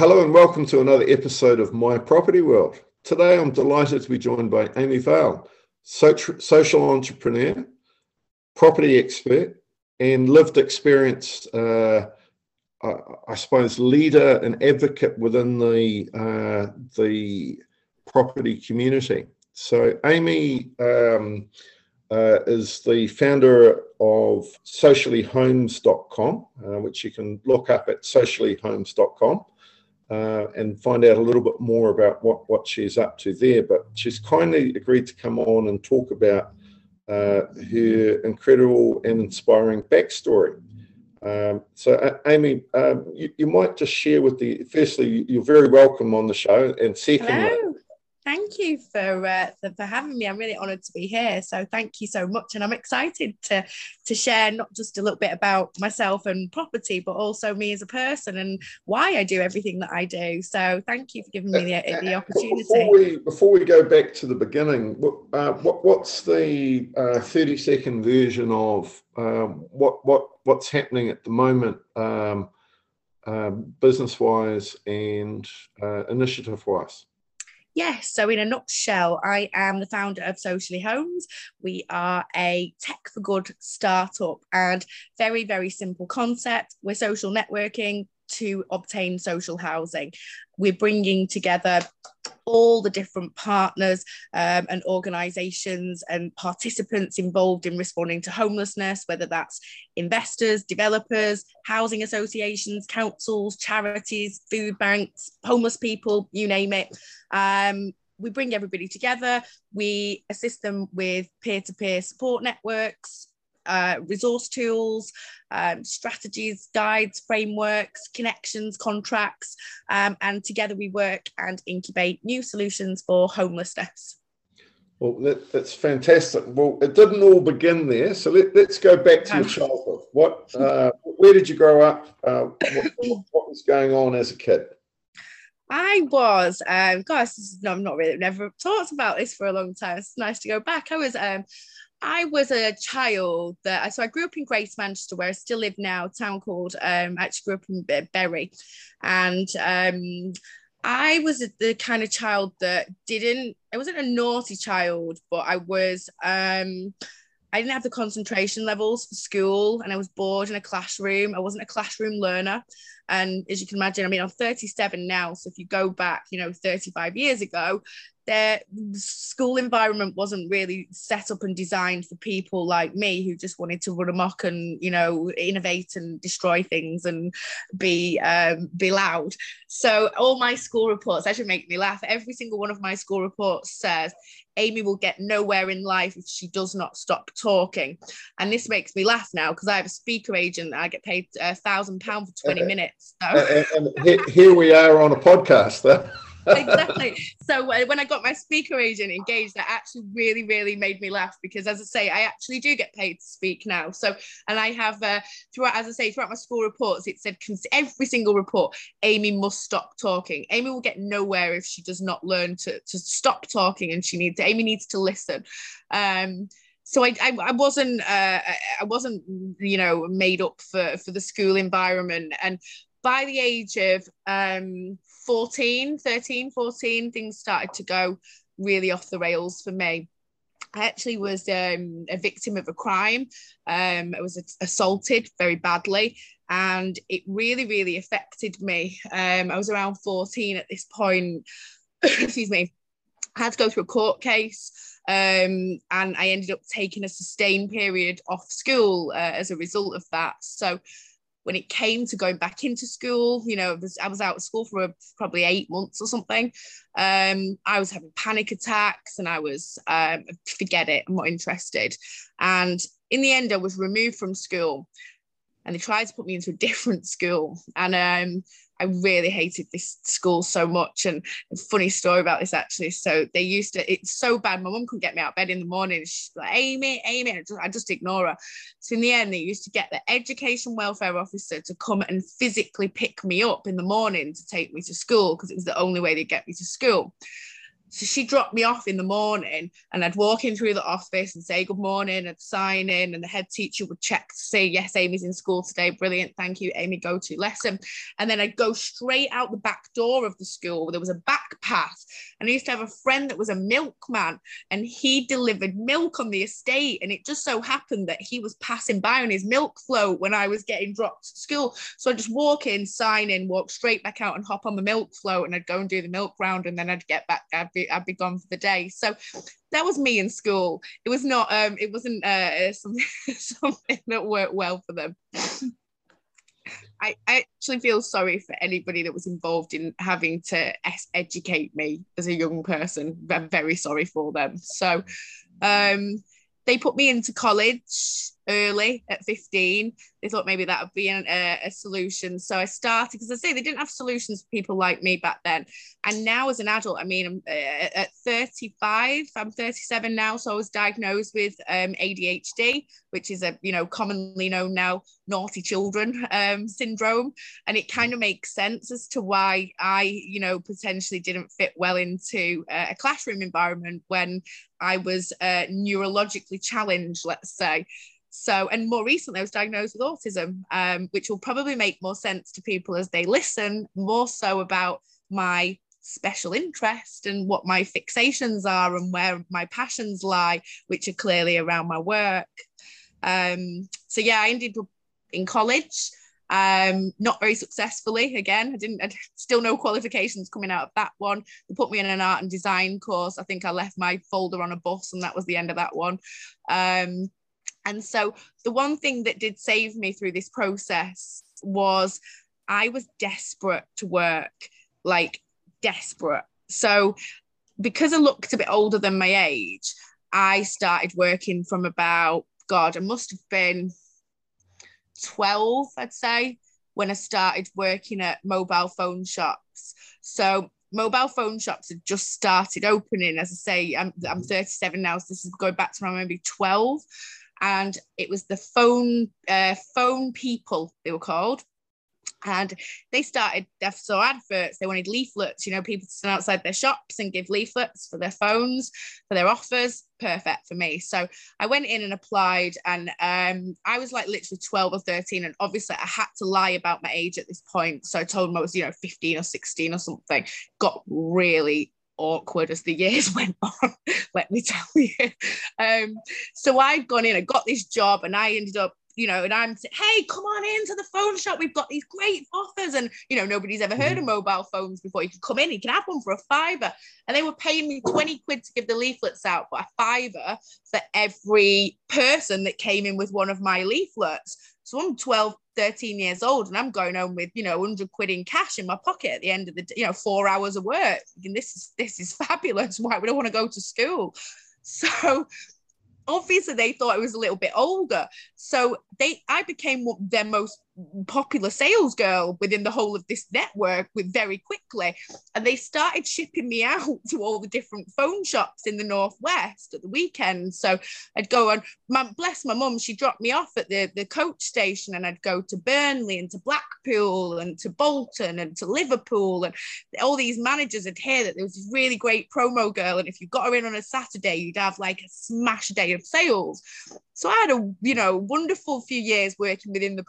Hello and welcome to another episode of My Property World. Today I'm delighted to be joined by Amy Vale, social entrepreneur, property expert, and lived experience, uh, I, I, suppose, leader and advocate within the, uh, the property community. So, Amy um, uh, is the founder of sociallyhomes.com, uh, which you can look up at sociallyhomes.com uh, and find out a little bit more about what, what she's up to there. But she's kindly agreed to come on and talk about uh, her incredible and inspiring backstory. Um, so, uh, Amy, um, you, you, might just share with the firstly, you're very welcome on the show, and secondly, Hello. Thank you for, uh, for having me. I'm really honoured to be here. So thank you so much, and I'm excited to to share not just a little bit about myself and property, but also me as a person and why I do everything that I do. So thank you for giving me the, the opportunity. Before we before we go back to the beginning, what, uh, what what's the uh, 30 second version of um, what what what's happening at the moment? Um, um, business wise and uh, initiative wise? Yes, so in a nutshell, I am the founder of Socially Homes. We are a tech for good startup and very, very simple concept. We're social networking to obtain social housing. We're bringing together all the different partners um, and organisations and participants involved in responding to homelessness, whether that's investors, developers, housing associations, councils, charities, food banks, homeless people, you name it. Um, we bring everybody together. We assist them with peer to peer support networks, uh, resource tools, um, strategies, guides, frameworks, connections, contracts, um, and together we work and incubate new solutions for homelessness. Well, that, that's fantastic. Well, it didn't all begin there, so let, us go back to your childhood. What, uh, where did you grow up? Uh, what, what, was going on as a kid? I was, um, gosh, no, I'm not really, never talked about this for a long time. It's nice to go back. I was um, I was a child that so I grew up in Greater Manchester, where I still live now, town called um, I actually grew up in Bury, and um, I was the kind of child that didn't. I wasn't a naughty child, but I was. Um, I didn't have the concentration levels for school, and I was bored in a classroom. I wasn't a classroom learner, and as you can imagine, I mean, I'm 37 now. So if you go back, you know, 35 years ago, their school environment wasn't really set up and designed for people like me who just wanted to run amok and you know innovate and destroy things and be um, be loud so all my school reports actually make me laugh every single one of my school reports says Amy will get nowhere in life if she does not stop talking. And this makes me laugh now because I have a speaker agent. I get paid a thousand pound for 20 uh, minutes. So. Uh, uh, and, and, here we are on a podcast. exactly. So when I got my speaker agent engaged, that actually really, really made me laugh because, as I say, I actually do get paid to speak now. So, and I have uh, throughout, as I say, throughout my school reports, it said every single report, Amy must stop talking. Amy will get nowhere if she does not learn to to stop talking, and she needs Amy needs to listen. Um, so I, I, I wasn't uh, I wasn't you know made up for for the school environment and by the age of um 14, 13, 14, things started to go really off the rails for me. I actually was um, a victim of a crime. Um, I was assaulted very badly, and it really, really affected me. Um, I was around 14 at this point. Excuse me. I had to go through a court case. Um, and I ended up taking a sustained period off school uh, as a result of that. So when it came to going back into school, you know, I was out of school for a, probably eight months or something. Um, I was having panic attacks and I was, um, forget it, I'm not interested. And in the end, I was removed from school and they tried to put me into a different school. And um, I really hated this school so much. And funny story about this actually. So they used to, it's so bad. My mum couldn't get me out of bed in the morning. She's like, Amy, Amy. I just, I just ignore her. So in the end, they used to get the education welfare officer to come and physically pick me up in the morning to take me to school because it was the only way they'd get me to school. So she dropped me off in the morning and I'd walk in through the office and say good morning and sign in and the head teacher would check to say, yes, Amy's in school today. Brilliant. Thank you, Amy. Go to lesson. And then I'd go straight out the back door of the school. There was a back path. And I used to have a friend that was a milkman and he delivered milk on the estate. And it just so happened that he was passing by on his milk float when I was getting dropped to school. So I'd just walk in, sign in, walk straight back out and hop on the milk float and I'd go and do the milk round and then I'd get back. I'd be I'd be gone for the day. So that was me in school. It was not um it wasn't uh something, something that worked well for them. I, I actually feel sorry for anybody that was involved in having to educate me as a young person. I'm very sorry for them. So um they put me into college early at 15 they thought maybe that would be an, a, a, solution. So i started because i say they didn't have solutions for people like me back then. And now as an adult i mean i'm uh, at 35 i'm 37 now so i was diagnosed with um, adhd which is a you know commonly known now naughty children um, syndrome. And it kind of makes sense as to why i you know potentially didn't fit well into uh, a classroom environment when i was uh, neurologically challenged let's say so, and more recently, I was diagnosed with autism, um, which will probably make more sense to people as they listen, more so about my special interest and what my fixations are and where my passions lie, which are clearly around my work. Um, so, yeah, I ended up in college. Um, not very successfully. Again, I didn't. I still no qualifications coming out of that one. They put me in an art and design course. I think I left my folder on a bus, and that was the end of that one. Um, and so the one thing that did save me through this process was I was desperate to work, like desperate. So because I looked a bit older than my age, I started working from about, God, I must have been 12, I'd say, when I started working at mobile phone shops. So mobile phone shops had just started opening. As I say, I'm, I'm 37 now, so this is going back to when I'm maybe 12 and it was the phone uh, phone people they were called. And they started they saw adverts they wanted leaflets you know people to stand outside their shops and give leaflets for their phones for their offers perfect for me. So i went in and applied and um, i was like literally 12 or 13 and obviously i had to lie about my age at this point. So i told them i was you know 15 or 16 or something. Got really awkward as the years went on, let me tell you. Um, so I'd gone in, I got this job, and I ended up, you know, and I'm saying, hey, come on into the phone shop. We've got these great offers. And, you know, nobody's ever heard of mm-hmm. mobile phones before. You can come in, you can have one for a fiver. And they were paying me 20 quid to give the leaflets out, but a fiver for every person that came in with one of my leaflets. So I'm 12, 13 years old and I'm going home with, you know, 100 quid in cash in my pocket at the end of the, you know, four hours of work. And this is, this is fabulous. Why would I want to go to school? So obviously they thought I was a little bit older. So they, I became their most popular sales girl within the whole of this network with very quickly and they started shipping me out to all the different phone shops in the northwest at the weekend. So i'd go on my, bless my mum she dropped me off at the, the coach station and i'd go to burnley and to blackpool and to bolton and to liverpool and all these managers would hear that there was this really great promo girl and if you got her in on a saturday you'd have like a smash day of sales. So I had a you know wonderful few years working within the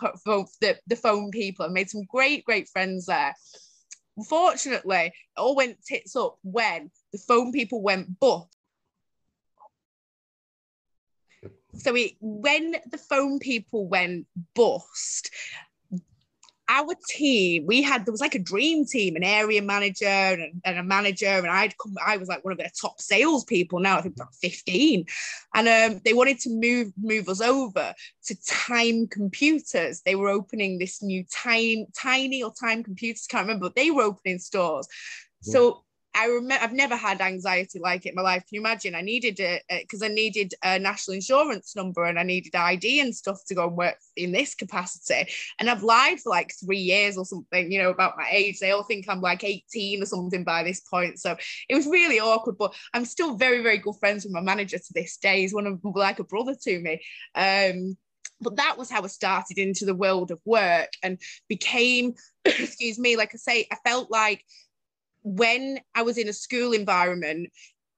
the, the phone people made some great great friends there. Unfortunately, it all went tits up when the phone people went bust. So it, when the phone people went bust, our team, we had there was like a dream team, an area manager and, and a manager, and I'd come. I was like one of their top salespeople. Now I think about fifteen, and um, they wanted to move move us over to Time Computers. They were opening this new time tiny or Time Computers, can't remember, but they were opening stores. So I remember I've never had anxiety like it in my life. Can you imagine? I needed it because I needed a national insurance number and I needed ID and stuff to go and work in this capacity. And I've lied for like three years or something, you know, about my age. They all think I'm like 18 or something by this point. So it was really awkward, but I'm still very, very good friends with my manager to this day. He's one of like a brother to me. Um, but that was how I started into the world of work and became, excuse me, like I say, I felt like when I was in a school environment,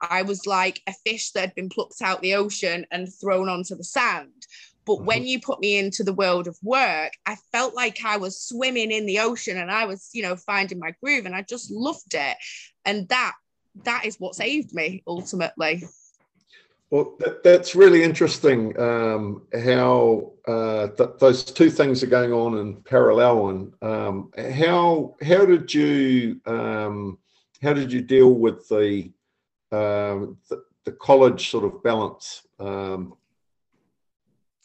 I was like a fish that had been plucked out the ocean and thrown onto the sand. But mm-hmm. when you put me into the world of work, I felt like I was swimming in the ocean and I was, you know, finding my groove and I just loved it. And that that is what saved me ultimately. Well, that, that's really interesting um, how uh, th- those two things are going on in parallel. And um, how how did you um, how did you deal with the um, the, the, college sort of balance? Um?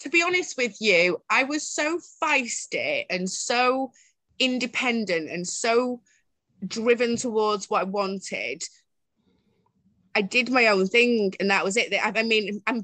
to be honest with you, I was so feisty and so independent and so driven towards what I wanted I did my own thing and that was it. I, mean, I'm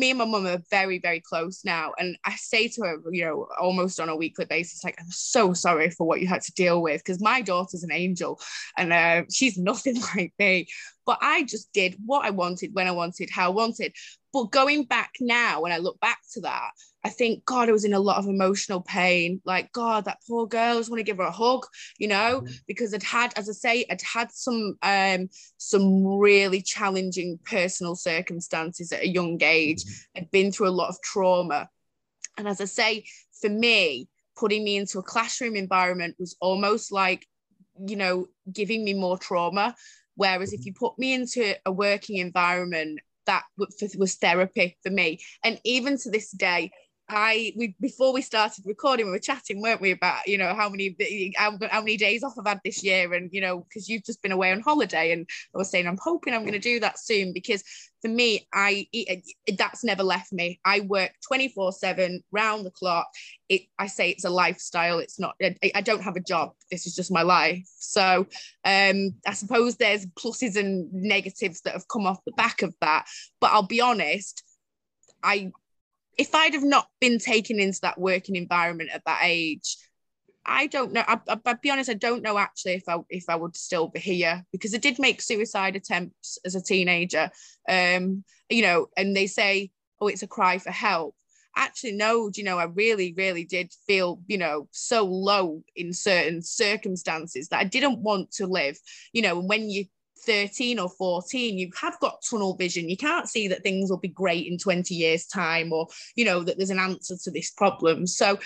me and my mum are very, very close now. And I say to her, you know, almost on a weekly basis, like, I'm so sorry for what you had to deal with because my daughter's an angel and uh, she's nothing like me. But I just did what I wanted, when I wanted, how I wanted. But going back now, when I look back to that, I think, God, I was in a lot of emotional pain. Like, God, that poor girl, I just want to give her a hug, you know, mm-hmm. because I'd had, as I say, I'd had some um some really challenging personal circumstances at a young age. Mm-hmm. I'd been through a lot of trauma. And as I say, for me, putting me into a classroom environment was almost like, you know, giving me more trauma. Whereas if mm-hmm. you put me into a working environment, that was therapy for me. And even to this day, I we before we started recording, we were chatting, weren't we, about you know how many how, how many days off I've had this year, and you know because you've just been away on holiday, and I was saying I'm hoping I'm going to do that soon because for me, I that's never left me. I work 24 seven, round the clock. It I say it's a lifestyle. It's not. I, I don't have a job. This is just my life. So um, I suppose there's pluses and negatives that have come off the back of that. But I'll be honest. I if I'd have not been taken into that working environment at that age, I don't know. I, will be honest. I don't know actually if I if I would still be here because I did make suicide attempts as a teenager. Um, you know, and they say, oh, it's a cry for help. Actually, no. You know, I really, really did feel, you know, so low in certain circumstances that I didn't want to live. You know, when you 13 or 14 you have got tunnel vision you can't see that things will be great in 20 years time or you know that there's an answer to this problem so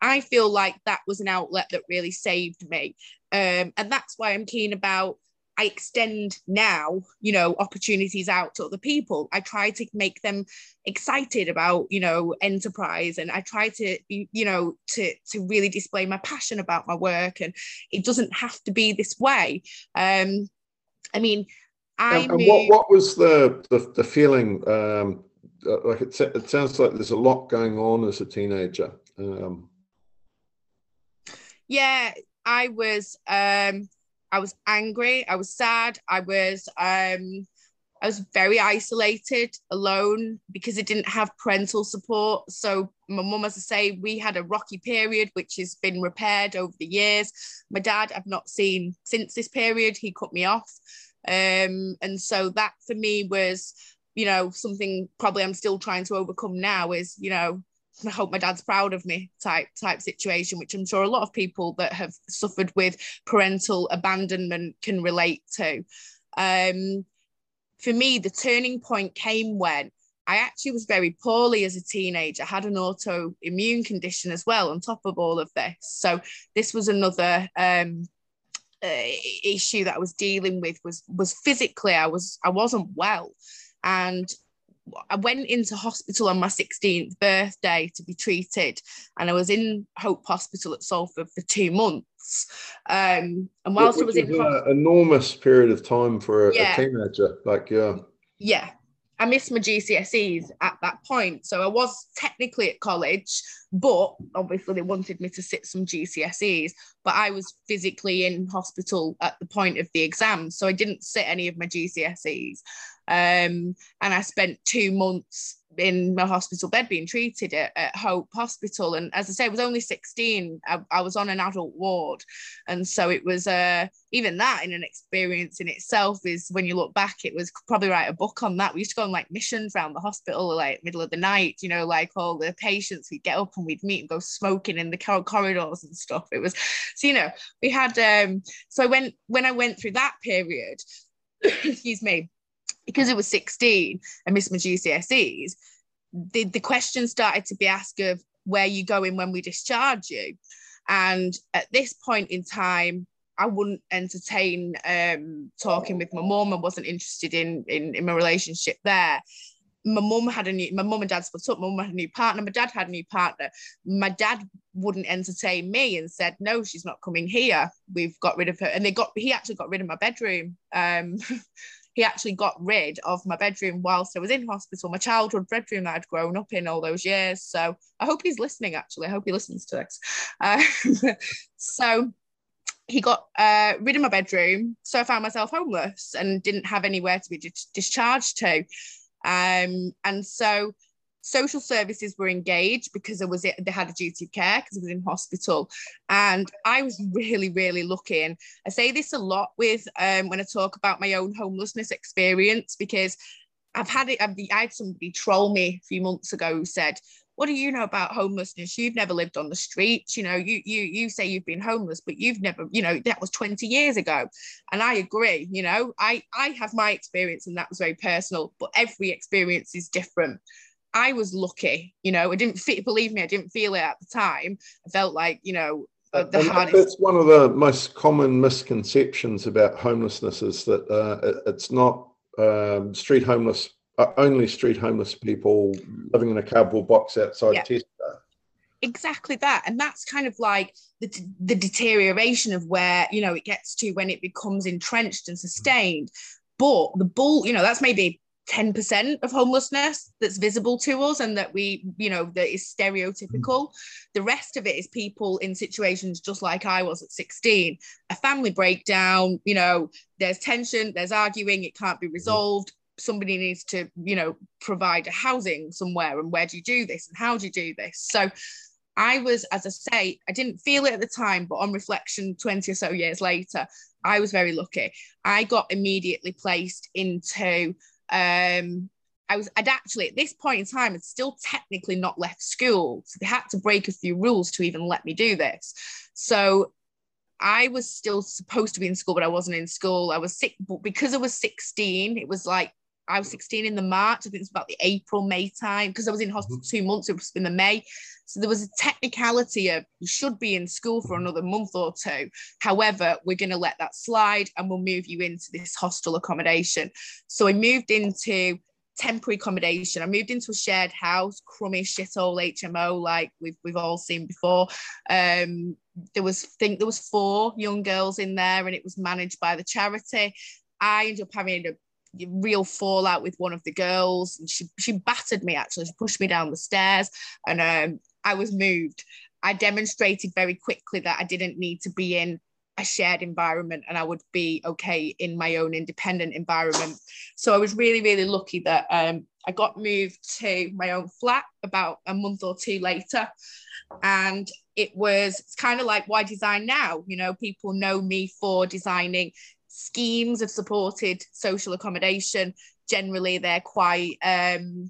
i feel like that was an outlet that really saved me um, and that's why i'm keen about I extend now, you know, opportunities out to other people. I try to make them excited about, you know, enterprise, and I try to, you know, to to really display my passion about my work. And it doesn't have to be this way. Um, I mean, I and, and what what was the the, the feeling? Um, uh, like it, it sounds like there's a lot going on as a teenager. Um, yeah, I was um, I was angry. I was sad. I was um, I was very isolated, alone because it didn't have parental support. So my mum, as I say, we had a rocky period which has been repaired over the years. My dad, I've not seen since this period. He cut me off, um, and so that for me was, you know, something probably I'm still trying to overcome now. Is you know I hope my dad's proud of me type type situation, which I'm sure a lot of people that have suffered with parental abandonment can relate to. Um, for me, the turning point came when I actually was very poorly as a teenager, I had an autoimmune condition as well on top of all of this. So this was another um, uh, issue that I was dealing with was was physically I was I wasn't well, and I went into hospital on my 16th birthday to be treated, and I was in Hope Hospital at Salford for two months. Um, and whilst Which I was in an enormous period of time for a, Yeah. a teenager, like yeah, yeah, I missed my GCSEs at that point. So I was technically at college, but obviously they wanted me to sit some GCSEs. But I was physically in hospital at the point of the exam. So I didn't sit any of my GCSEs. Um, and I spent two months in my hospital bed being treated at, at Hope Hospital. And as I say, I was only 16. I, I was on an adult ward. And so it was uh, even that in an experience in itself is when you look back, it was probably write a book on that. We used to go on like missions around the hospital, like middle of the night, you know, like all the patients, we'd get up and we'd meet and go smoking in the corridors and stuff. It was, so, you know, we had, um, so went, when I went through that period, excuse me, because it was 16 and missed my GCSEs, the, the questions started to be asked of where you going when we discharge you. And at this point in time, I wouldn't entertain um, talking with my mum. I wasn't interested in, in in my relationship there. My mum had a new, my mum and dad split up. My mum had a new partner. My dad had a new partner. My dad wouldn't entertain me and said, "No, she's not coming here. We've got rid of her." And they got, he actually got rid of my bedroom. Um, he actually got rid of my bedroom whilst I was in hospital, my childhood bedroom that I'd grown up in all those years. So I hope he's listening. Actually, I hope he listens to this. Uh, so he got uh, rid of my bedroom, so I found myself homeless and didn't have anywhere to be dis- discharged to. Um, and so social services were engaged because I was they had a duty of care because I was in hospital, and I was really really lucky. And I say this a lot with um, when I talk about my own homelessness experience because I've had it. I've, I had somebody troll me a few months ago who said, "What do you know about homelessness? You've never lived on the streets. You know, you you you say you've been homeless, but you've never. You know, that was 20 years ago." And I agree. You know, I I have my experience, and that was very personal. But every experience is different. I was lucky. You know, I didn't feel, believe me, I didn't feel it at the time. I felt like you know uh, the And hardest. That's one of the most common misconceptions about homelessness is that uh, it's not um, street homeless, uh, only street homeless people living in a cardboard box outside Yeah. Tesco. exactly that and that's kind of like the, the deterioration of where you know it gets to when it becomes entrenched and sustained but the bull you know that's maybe 10% of homelessness that's visible to us and that we you know that is stereotypical. Mm. The rest of it is people in situations just like i was at 16 a family breakdown you know there's tension there's arguing it can't be mm. resolved. Somebody needs to you know provide a housing somewhere and where do you do this and how do you do this? So I was, as I say, I didn't feel it at the time, but on reflection, 20 or so years later, I was very lucky. I got immediately placed into, um, I was, I'd actually, at this point in time, had still technically not left school. So they had to break a few rules to even let me do this. So I was still supposed to be in school, but I wasn't in school. I was sick, but because I was 16, it was like I was 16 in the March. I think it's about the April, May time because I was in hospital two months. It was in the May. So there was a technicality of you should be in school for another month or two. However, we're going to let that slide and we'll move you into this hostel accommodation. So I moved into temporary accommodation. I moved into a shared house, crummy shithole HMO like we've we've all seen before. Um, there was think there was four young girls in there, and it was managed by the charity. I ended up having a real fallout with one of the girls, and she she battered me actually. She pushed me down the stairs, and um, I was moved. I demonstrated very quickly that I didn't need to be in a shared environment and I would be okay in my own independent environment. So I was really, really lucky that um, I got moved to my own flat about a month or two later. And it was it's kind of like why design now? You know, people know me for designing schemes of supported social accommodation. Generally, they're quite um,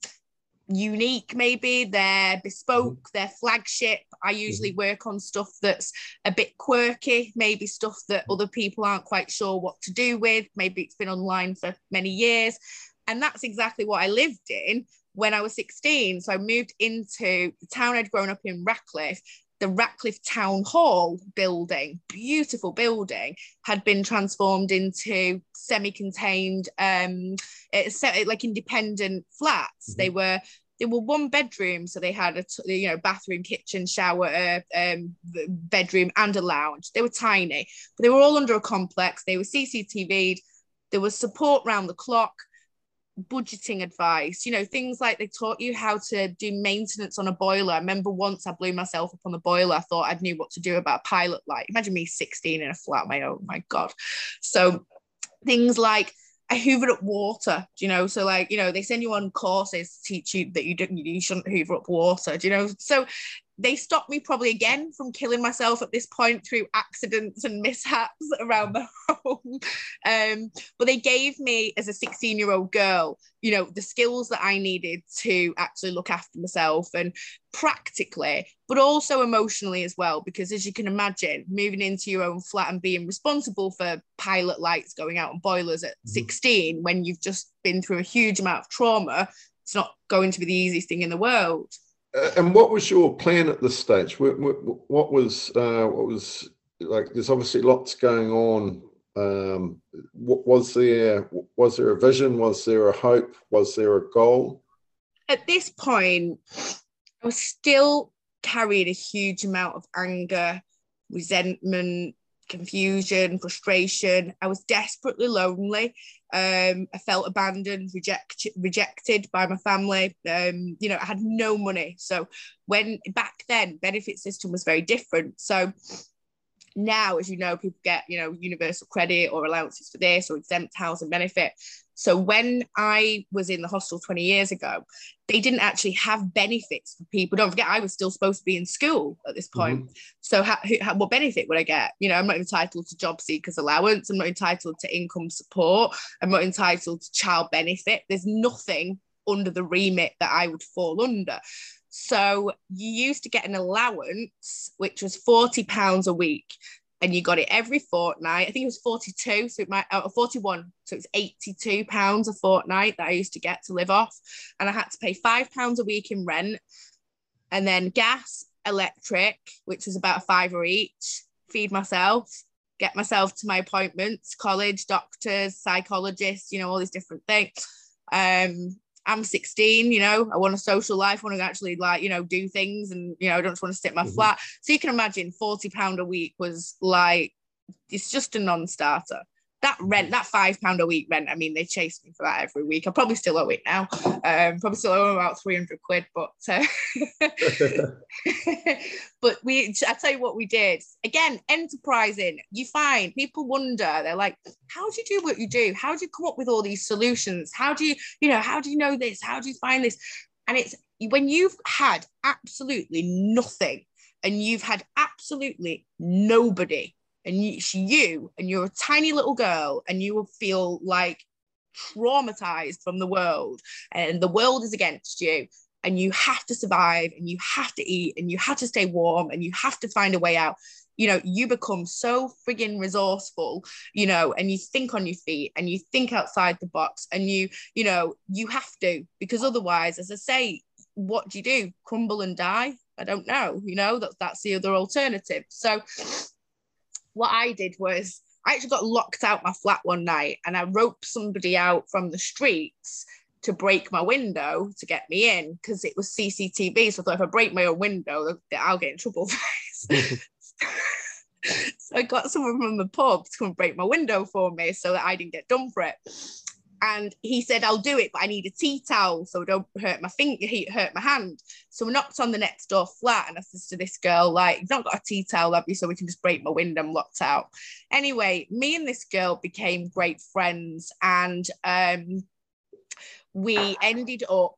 unique maybe. They're bespoke mm-hmm. they're flagship. I usually mm-hmm. work on stuff that's a bit quirky maybe stuff that mm-hmm. other people aren't quite sure what to do with. Maybe it's been online for many years. And that's exactly what i lived in when i was 16 so i moved into the town i'd grown up in Radcliffe the Radcliffe Town Hall building, beautiful building, had been transformed into semi-contained, um, like independent flats. Mm-hmm. They were they were one bedroom, so they had a you know bathroom, kitchen, shower, um, bedroom, and a lounge. They were tiny, but they were all under a complex. They were CCTV'd. There was support round the clock budgeting advice, you know, things like they taught you how to do maintenance on a boiler. I remember once I blew myself up on the boiler. I thought I knew what to do about pilot light. Imagine me 16 in a flat, my oh my God. So things like I hoovered up water, you know? So like, you know, they send you on courses to teach you that you didn't you shouldn't hoover up water, do you know? So they stopped me probably again from killing myself at this point through accidents and mishaps around the home. Um, but they gave me, as a 16 year old girl, you know, the skills that I needed to actually look after myself and practically, but also emotionally as well. Because as you can imagine, moving into your own flat and being responsible for pilot lights going out and boilers at mm-hmm. 16 when you've just been through a huge amount of trauma, it's not going to be the easiest thing in the world. Uh, and what was your plan at this stage? What, what, was uh, what was like? There's obviously lots going on. Um, was there was there a vision? Was there a hope? Was there a goal? At this point, I was still carrying a huge amount of anger, resentment, confusion, frustration. I was desperately lonely. Um, I felt abandoned, reject, rejected by my family. Um, you know, I had no money. So when back then, benefit system was very different. So now, as you know, people get, you know, universal credit or allowances for this or exempt housing benefit. So when I was in the hostel 20 years ago, they didn't actually have benefits for people. Don't forget, I was still supposed to be in school at this point. Mm-hmm. So how, how, what benefit would I get? You know, I'm not entitled to job seekers allowance. I'm not entitled to income support. I'm not entitled to child benefit. There's nothing under the remit that I would fall under. So you used to get an allowance, which was £40 a week and you got it every fortnight. I think it was 42, so it might uh, 41, so it's 82 pounds a fortnight that I used to get to live off, and I had to pay five pounds a week in rent, and then gas, electric, which was about a fiver each, feed myself, get myself to my appointments, college, doctors, psychologists, you know, all these different things. Um, I'm 16, you know, I want a social life, I want to actually like, you know, do things and, you know, I don't just want to sit in my mm-hmm. flat. So you can imagine 40 pound a week was like, it's just a non-starter that rent, that five pound a week rent, I mean, they chase me for that every week. I probably still owe it now. Um, probably still owe about 300 quid, but uh, but we, I tell you what we did. Again, enterprising. You find people wonder, they're like, how do you do what you do? How do you come up with all these solutions? How do you, you know, how do you know this? How do you find this? And it's when you've had absolutely nothing and you've had absolutely nobody and it's you and you're a tiny little girl and you will feel like traumatized from the world and the world is against you and you have to survive and you have to eat and you have to stay warm and you have to find a way out. You know you become so frigging resourceful you know and you think on your feet and you think outside the box and you you know you have to because otherwise as i say what do you do? Crumble and die? I don't know you know that, that's the other alternative. So what I did was I actually got locked out my flat one night and I roped somebody out from the streets to break my window to get me in because it was CCTV. So I thought if I break my own window, I'll get in trouble so I got someone from the pub to come break my window for me so that I didn't get done for it and he said, I'll do it, but I need a tea towel so don't hurt my finger, he hurt my hand. So we knocked on the next door flat and I said to this girl, like, you've not got a tea towel, have you? So we can just break my window, I'm locked out. Anyway, me and this girl became great friends and um, we ended up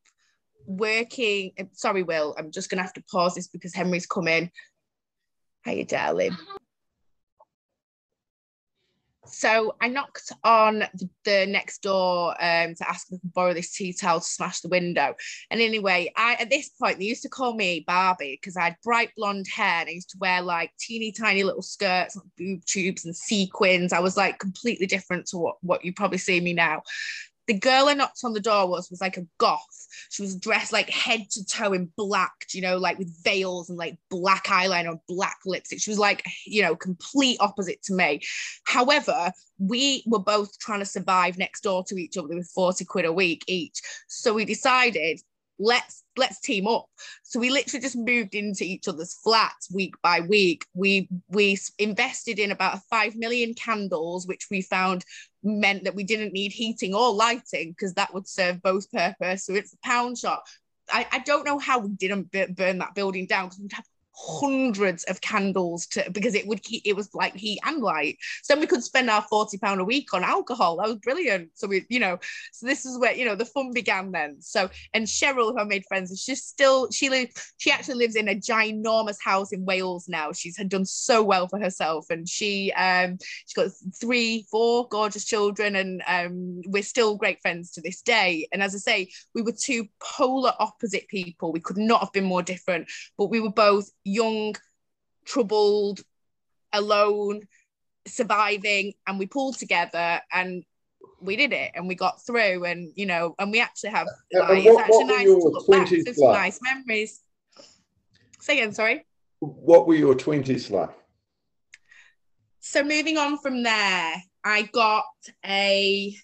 working. Sorry, Will, I'm just going to have to pause this because Henry's coming. Hiya, darling. So I knocked on the, next door um, to ask if I could borrow this tea towel to smash the window. And anyway, I at this point they used to call me Barbie because I had bright blonde hair and I used to wear like teeny tiny little skirts, like boob tubes and sequins. I was like completely different to what, what you probably see me now. The girl I knocked on the door was was like a goth. She was dressed like head to toe in black, you know, like with veils and like black eyeliner, black lipstick. She was like, you know, complete opposite to me. However, we were both trying to survive next door to each other with 40 quid a week each. So we decided let's let's team up so we literally just moved into each other's flats week by week we we invested in about 5 million candles which we found meant that we didn't need heating or lighting because that would serve both purpose. So it's a pound shop. I, I don't know how we didn't burn that building down because we'd have hundreds of candles to because it would keep it was like heat and light. So we could spend our 40 pound a week on alcohol. That was brilliant. So we you know so this is where you know the fun began then. So and cheryl who i made friends with she's still she live she actually lives in a ginormous house in wales now. She's had done so well for herself. And she um she's got three four gorgeous children and um we're still great friends to this day. And as i say we were two polar opposite people. We could not have been more different but we were both young, troubled, alone, surviving, and we pulled together and we did it and we got through and you know and we actually have like, what, it's actually nice to look back some nice memories. Say again sorry. What were your 20s like? So moving on from there i got a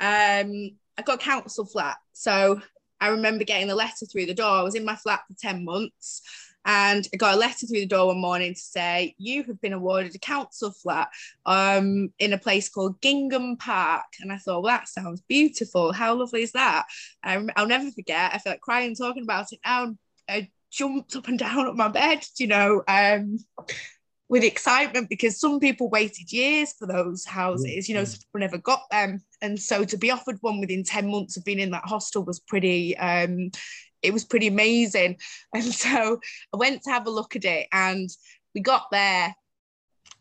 um i got a council flat. So i remember getting a letter through the door. I was in my flat for 10 months and I got a letter through the door one morning to say, You have been awarded a council flat um, in a place called Gingham Park. And I thought, Well, that sounds beautiful. How lovely is that? I, will never forget. I felt like crying talking about it now. I jumped up and down on my bed, you know, um, with excitement because some people waited years for those houses, you know, some people never got them. And so to be offered one within 10 months of being in that hostel was pretty, um, it was pretty amazing. And so I went to have a look at it and we got there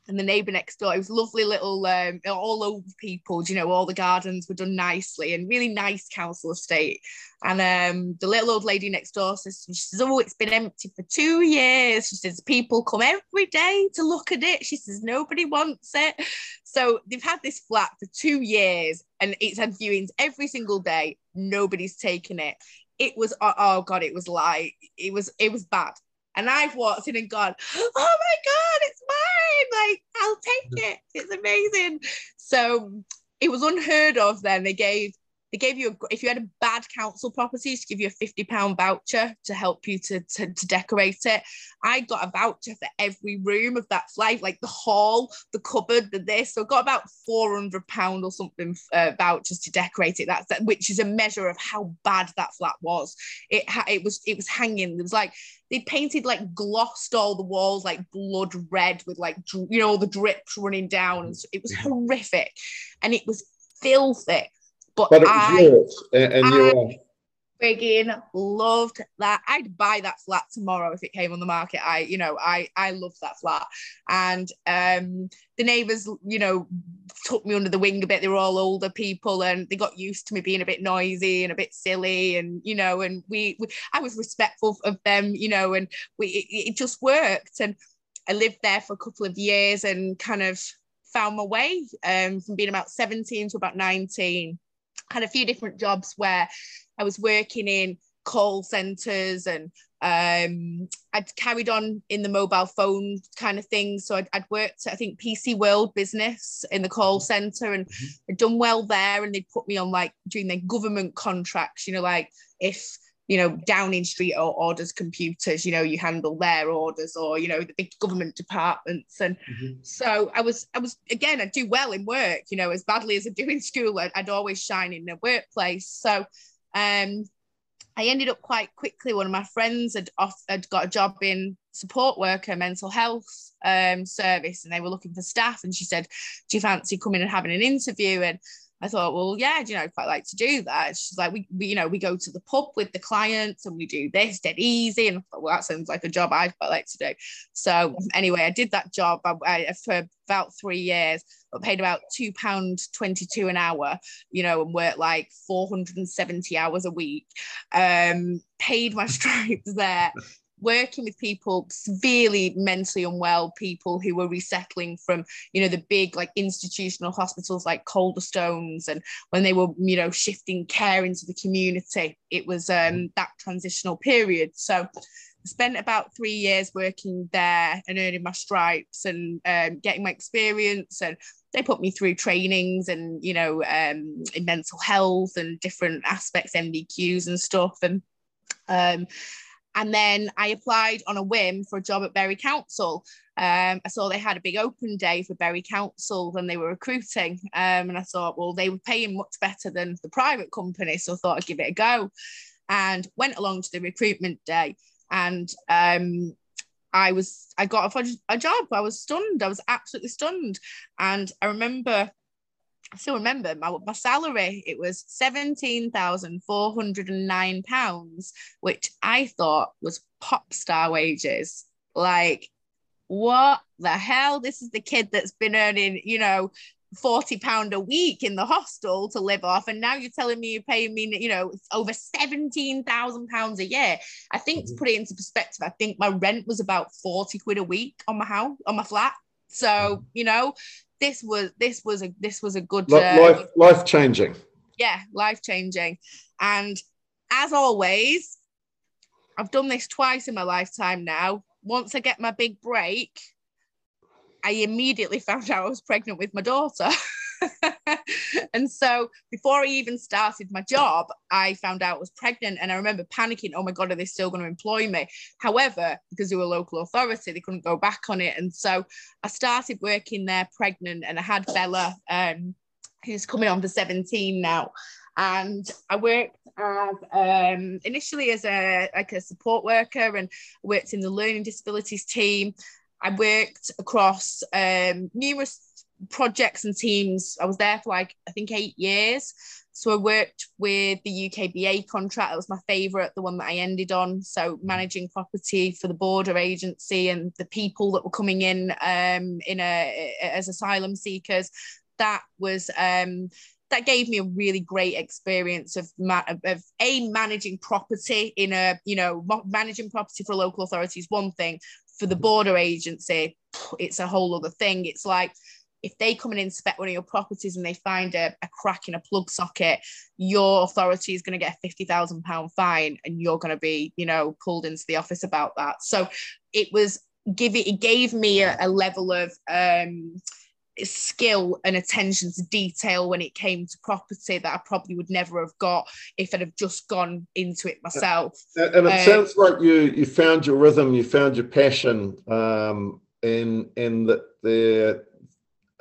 and the neighbour next door. It was lovely little, um, all over people. You know, all the gardens were done nicely and really nice council estate. And um, the little old lady next door says, she says, "Oh, it's been empty for two years." She says, "People come every day to look at it." She says, "Nobody wants it." So they've had this flat for two years, and it's had viewings every single day. Nobody's taken it it was oh, oh god, it was like it was it was bad. And I've walked in and gone, oh my god, it's mine! Like I'll take it. It's amazing. So it was unheard of. Then they gave they gave you a, if you had a bad council property to give you a 50 pound voucher to help you to, to, to decorate it. I got a voucher for every room of that flat like the hall the cupboard the this. So I got about 400 pound or something uh, vouchers to decorate it. That's which is a measure of how bad that flat was. It it was it was hanging. It was like they painted like glossed all the walls like blood red with like you know all the drips running down. And so it was mm-hmm. horrific. And it was filthy but, but I, and, and you frigging loved that. I'd buy that flat tomorrow if it came on the market. I, you know, I I loved that flat. And um the neighbors, you know, took me under the wing a bit. They were all older people and they got used to me being a bit noisy and a bit silly. And, you know, and we, we I was respectful of them, you know, and we it, it just worked. And I lived there for a couple of years and kind of found my way um, from being about 17 to about 19 had a few different jobs where I was working in call centers and um, I'd carried on in the mobile phone kind of thing. So I'd, I'd, worked, I think, PC World Business in the call center and mm-hmm. I'd done well there. And they'd put me on like doing their government contracts, you know, like if you know, Downing Street or orders computers, you know, you handle their orders or, you know, the big government departments. And mm-hmm. so I was, I was, again, I do well in work, you know, as badly as I do in school, I'd, I'd always shine in the workplace. So um, I ended up quite quickly, one of my friends had, off, had got a job in support worker mental health um, service and they were looking for staff. And she said, do you fancy coming and having an interview? And I thought, well, yeah, you know, I'd quite like to do that. She's like, we, we, you know, we go to the pub with the clients and we do this dead easy. And I thought, well, that sounds like a job I'd quite like to do. So anyway, I did that job I, I, for about three years, but paid about two pound twenty two an hour, you know, and worked like four hundred and seventy hours a week. Um, paid my stripes there working with people severely mentally unwell people who were resettling from you know the big like institutional hospitals like Calderstones and when they were you know shifting care into the community it was um that transitional period. So spent about three years working there and earning my stripes and um, getting my experience and they put me through trainings and you know um, in mental health and different aspects NVQs and stuff and um, and then I applied on a whim for a job at Bury Council. Um, I saw they had a big open day for Bury Council when they were recruiting. Um, and I thought, well, they were paying much better than the private company. So I thought I'd give it a go and went along to the recruitment day and um, I was I got a, a job. I was stunned. I was absolutely stunned. And I remember, I still remember my, my salary. It was seventeen thousand four hundred and nine pounds, which I thought was pop star wages. Like, what the hell? This is the kid that's been earning, you know, 40 pound a week in the hostel to live off and now you're telling me you're paying me you know over 17,000 pounds a year i think mm-hmm. to put it into perspective i think my rent was about 40 quid a week on my house on my flat so mm-hmm. you know this was this was a this was a good uh, life life changing. Yeah life changing. And as always i've done this twice in my lifetime now. Once i get my big break I immediately found out I was pregnant with my daughter. and so before I even started my job, I found out I was pregnant. And I remember panicking, oh my God, are they still going to employ me? However, because they were a local authority, they couldn't go back on it. And so I started working there pregnant and I had Bella, um, who's coming on for 17 now. And I worked as um, initially as a like a support worker and worked in the learning disabilities team I worked across um, numerous projects and teams. I was there for like, I think, eight years. So I worked with the UKBA contract. That was my favourite, the one that I ended on. So managing property for the border agency and the people that were coming in um, in a as asylum seekers. That was um, that gave me a really great experience of, ma- of a managing property in a you know managing property for a local authority is one thing for the border agency, it's a whole other thing. It's like if they come and inspect one of your properties and they find a, a crack in a plug socket, your authority is going to get a fifty thousand pound fine, and you're going to be, you know, pulled into the office about that. So it was give it. It gave me a, a level of um, skill and attention to detail when it came to property that I probably would never have got if I'd have just gone into it myself. And, it um, sounds like you you found your rhythm, you found your passion, um, and and that the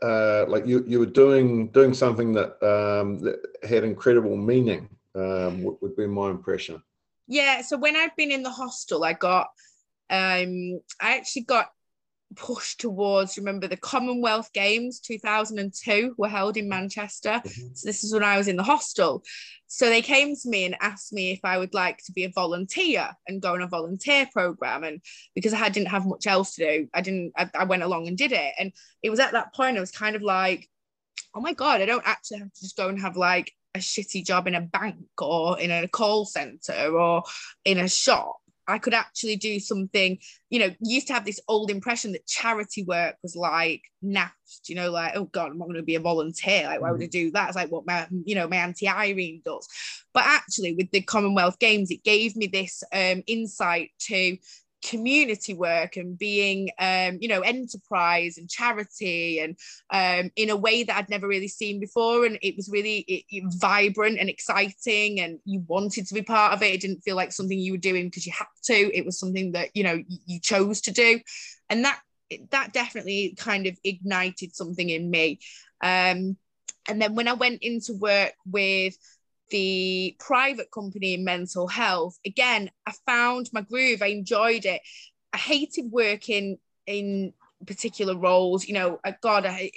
uh, like you you were doing doing something that um, that had incredible meaning. Um, would, would be my impression. Yeah. So when I've been in the hostel, I got um, I actually got push towards remember the commonwealth games 2002 were held in manchester. Mm-hmm. so this is when i was in the hostel. So they came to me and asked me if i would like to be a volunteer and go on a volunteer program. And because i didn't have much else to do i didn't I, I went along and did it. And it was at that point i was kind of like oh my god i don't actually have to just go and have like a shitty job in a bank or in a call center or in a shop I could actually do something, you know, used to have this old impression that charity work was like naft, you know, like, oh God, I'm not going to be a volunteer. Like, why would I mm. do that? It's like what my, you know, my Auntie Irene does. But actually, with the Commonwealth Games, it gave me this um, insight to community work and being um, you know enterprise and charity and um, in a way that I'd never really seen before. And it was really it, it, vibrant and exciting and you wanted to be part of it. It didn't feel like something you were doing because you had to. It was something that you know you, you chose to do. And that that definitely kind of ignited something in me. Um, and then when I went into work with the private company in mental health, again, I found my groove. I enjoyed it. I hated working in particular roles. You know, God, I,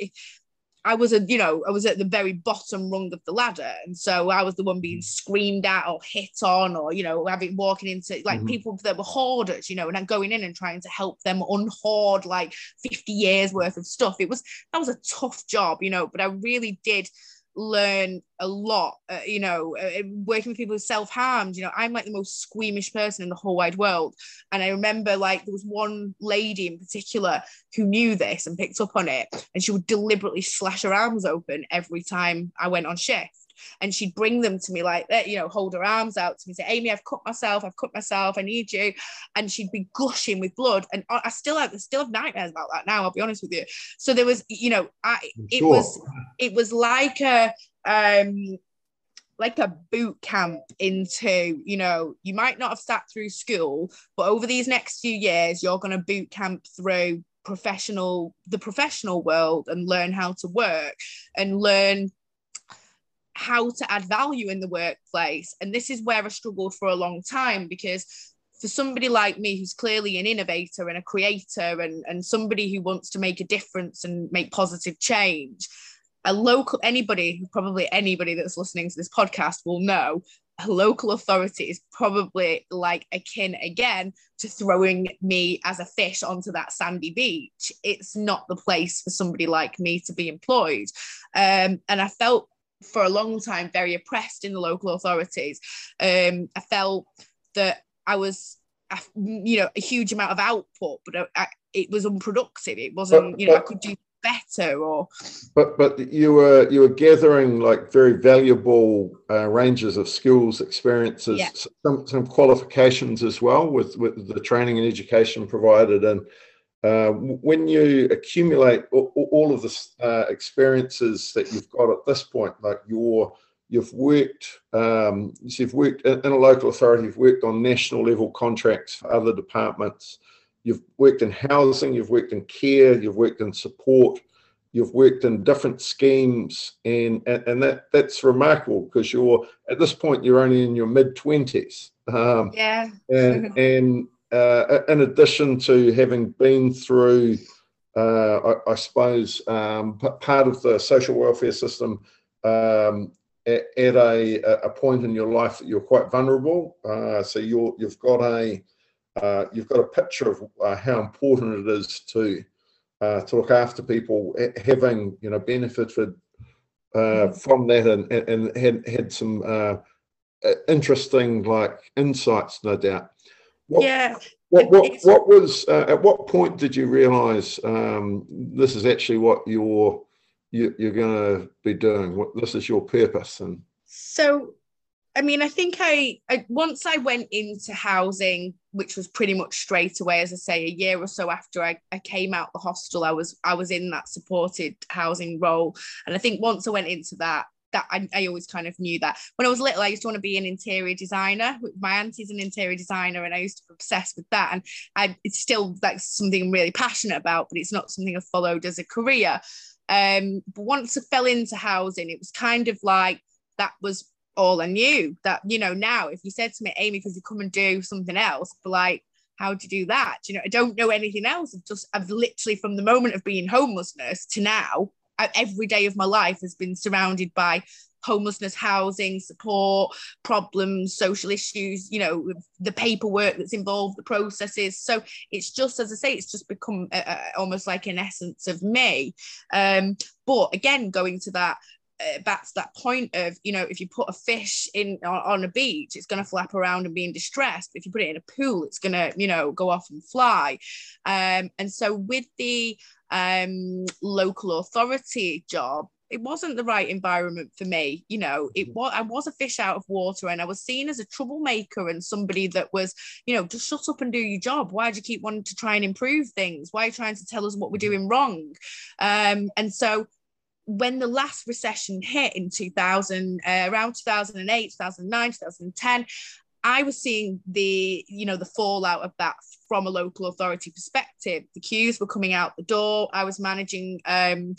I was a, you know, I was at the very bottom rung of the ladder, and so I was the one being screamed at or hit on, or you know, having walking into like mm-hmm. people that were hoarders, you know, and I'm going in and trying to help them unhoard like 50 years worth of stuff. It was that was a tough job, you know, but I really did learn a lot uh, you know uh, working with people who self-harmed you know i'm like the most squeamish person in the whole wide world. And i remember like there was one lady in particular who knew this and picked up on it and she would deliberately slash her arms open every time i went on shift and she'd bring them to me like that, you know, hold her arms out to me, say, Amy, I've cut myself, I've cut myself, I need you. And she'd be gushing with blood. And I still have I still have nightmares about that now, I'll be honest with you. So there was, you know, I it sure. was it was like a um like a boot camp into you know you might not have sat through school but over these next few years you're going to boot camp through professional the professional world and learn how to work and learn how to add value in the workplace. And this is where I struggled for a long time because for somebody like me who's clearly an innovator and a creator and, and somebody who wants to make a difference and make positive change, a local anybody, probably anybody that's listening to this podcast will know a local authority is probably like akin again to throwing me as a fish onto that sandy beach. It's not the place for somebody like me to be employed. Um, and I felt for a long time very oppressed in the local authorities. Um, I felt that I was, you know, a huge amount of output, but I, it was unproductive. It wasn't, but, you know, but, I could do better or. But but you were you were gathering like very valuable uh, ranges of skills, experiences, yeah. some some qualifications as well with with the training and education provided and uh, when you accumulate all, of the uh, experiences that you've got at this point, like your you've worked um, you've worked in a local authority, you've worked on national level contracts for other departments, you've worked in housing, you've worked in care, you've worked in support, you've worked in different schemes, and and, and that that's remarkable because you're at this point you're only in your mid twenties. Um, yeah. and and uh, in addition to having been through, uh, I, I, suppose, um, part of the social welfare system um, at, at, a, a point in your life that you're quite vulnerable. Uh, so you're, you've got a uh, you've got a picture of uh, how important it is to uh, to look after people, having you know benefited from that and, and had had some interesting like insights, no doubt. What, yeah. What what, what was uh, at what point did you realise um, this is actually what you're you, are you are going to be doing? What this is your purpose and. So, I mean, I think I, I once I went into housing, which was pretty much straight away, as I say, a year or so after I, I came out the hostel, I was I was in that supported housing role, and I think once I went into that, that I, I, always kind of knew that when I was little, I used to want to be an interior designer. My auntie's an interior designer, and I used to be obsessed with that. And I, it's still like something I'm really passionate about, but it's not something I've followed as a career. Um, but once I fell into housing, it was kind of like that was all I knew. That you know, now if you said to me, Amy, could you come and do something else? But like, how do you do that? You know, I don't know anything else. I've just I've literally from the moment of being homelessness to now every day of my life has been surrounded by homelessness, housing, support, problems, social issues, you know, the paperwork that's involved, the processes. So it's just, as I say, it's just become a, a, almost like an essence of me. Um, but again, going to that, uh, back to that point of you know if you put a fish in on, on a beach it's going to flap around and be in distress. But if you put it in a pool it's going to you know go off and fly. Um, and so with the um, local authority job it wasn't the right environment for me you know. It was i was a fish out of water and i was seen as a troublemaker and somebody that was you know just shut up and do your job. Why do you keep wanting to try and improve things? Why are you trying to tell us what we're doing wrong? Um, and so when the last recession hit in 2000 uh, around 2008 2009 2010 I was seeing the, you know, the fallout of that from a local authority perspective. The queues were coming out the door. I was managing um,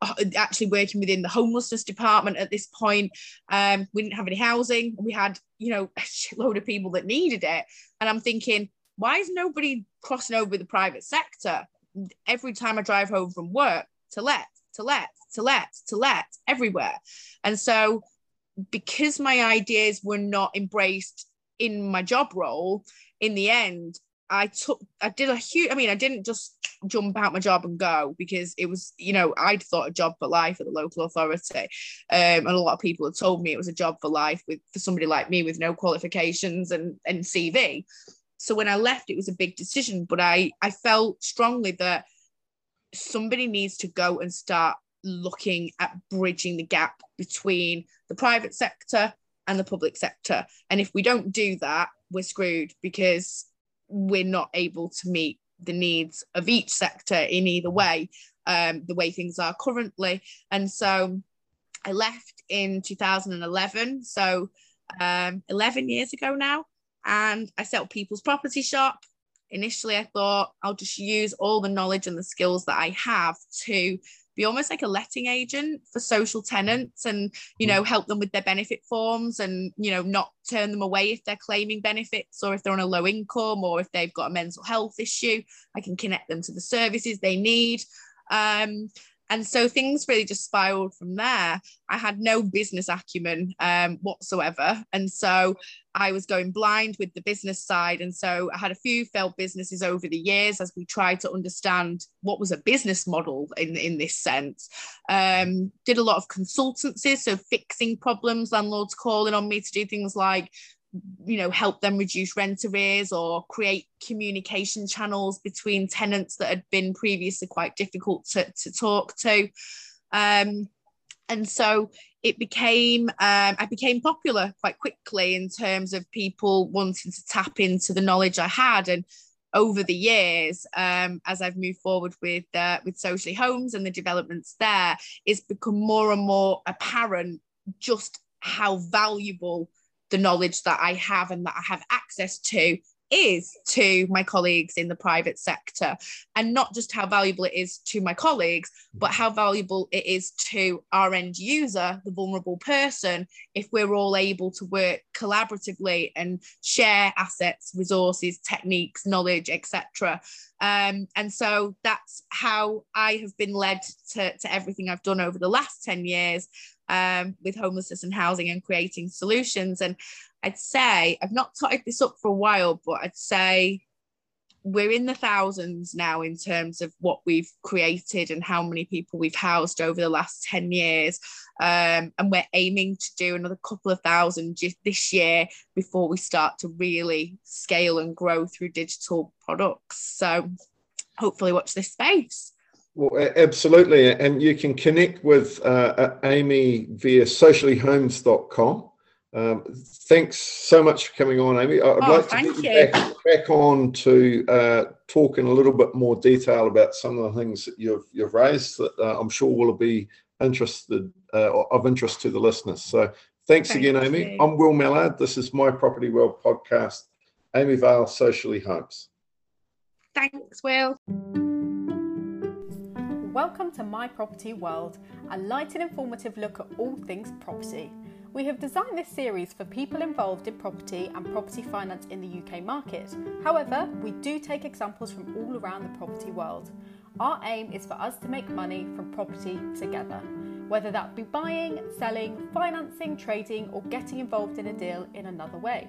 uh, actually working within the homelessness department at this point. Um, we didn't have any housing. We had, you know, a load of people that needed it. And I'm thinking, why is nobody crossing over the private sector? Every time I drive home from work, to let, to let, to let, to let, everywhere. And so, because my ideas were not embraced in my job role, in the end, I took, I did a huge, I mean, I didn't just jump out my job and go because it was, you know, I'd thought a job for life at the local authority. Um, and a lot of people had told me it was a job for life with for somebody like me with no qualifications and, and CV. So when I left, it was a big decision, but I, I felt strongly that somebody needs to go and start looking at bridging the gap between the private sector and the public sector. And if we don't do that, we're screwed because we're not able to meet the needs of each sector in either way, um, the way things are currently. And so I left in 2011, so um, 11 years ago now, and I set up People's Property Shop. Initially, I thought I'll just use all the knowledge and the skills that I have to be almost like a letting agent for social tenants and you know help them with their benefit forms and you know not turn them away if they're claiming benefits or if they're on a low income or if they've got a mental health issue. I can connect them to the services they need. Um, and so things really just spiraled from there. I had no business acumen um, whatsoever. And so I was going blind with the business side. And so I had a few failed businesses over the years as we tried to understand what was a business model in, in this sense. Um, did a lot of consultancies, so fixing problems, landlords calling on me to do things like you know help them reduce rent arrears or create communication channels between tenants that had been previously quite difficult to, to talk to. Um, and so it became um, i became popular quite quickly in terms of people wanting to tap into the knowledge i had. And over the years um, as i've moved forward with uh, with socially homes and the developments there it's become more and more apparent just how valuable the knowledge that I have and that I have access to is to my colleagues in the private sector and not just how valuable it is to my colleagues but how valuable it is to our end user the vulnerable person if we're all able to work collaboratively and share assets resources techniques knowledge etc um, and so that's how i have been led to, to everything i've done over the last 10 years um, with homelessness and housing and creating solutions. And I'd say, I've not tied this up for a while, but I'd say we're in the thousands now in terms of what we've created and how many people we've housed over the last 10 years. Um, and we're aiming to do another couple of thousand this year before we start to really scale and grow through digital products. So hopefully, watch this space. Well, absolutely. And you can connect with uh, uh Amy via sociallyhomes.com. Um, thanks so much for coming on, Amy. I'd oh, like to get back, back, on to uh, talk in a little bit more detail about some of the things that you've, you've raised that uh, I'm sure will be interested uh, of interest to the listeners. So thanks Thank again, Amy. You. I'm Will Mallard. This is my Property World podcast. Amy Vale, Socially Homes. Thanks, Will. Welcome to My Property World, a light and informative look at all things property. We have designed this series for people involved in property and property finance in the UK market. However, we do take examples from all around the property world. Our aim is for us to make money from property together, whether that be buying, selling, financing, trading, or getting involved in a deal in another way.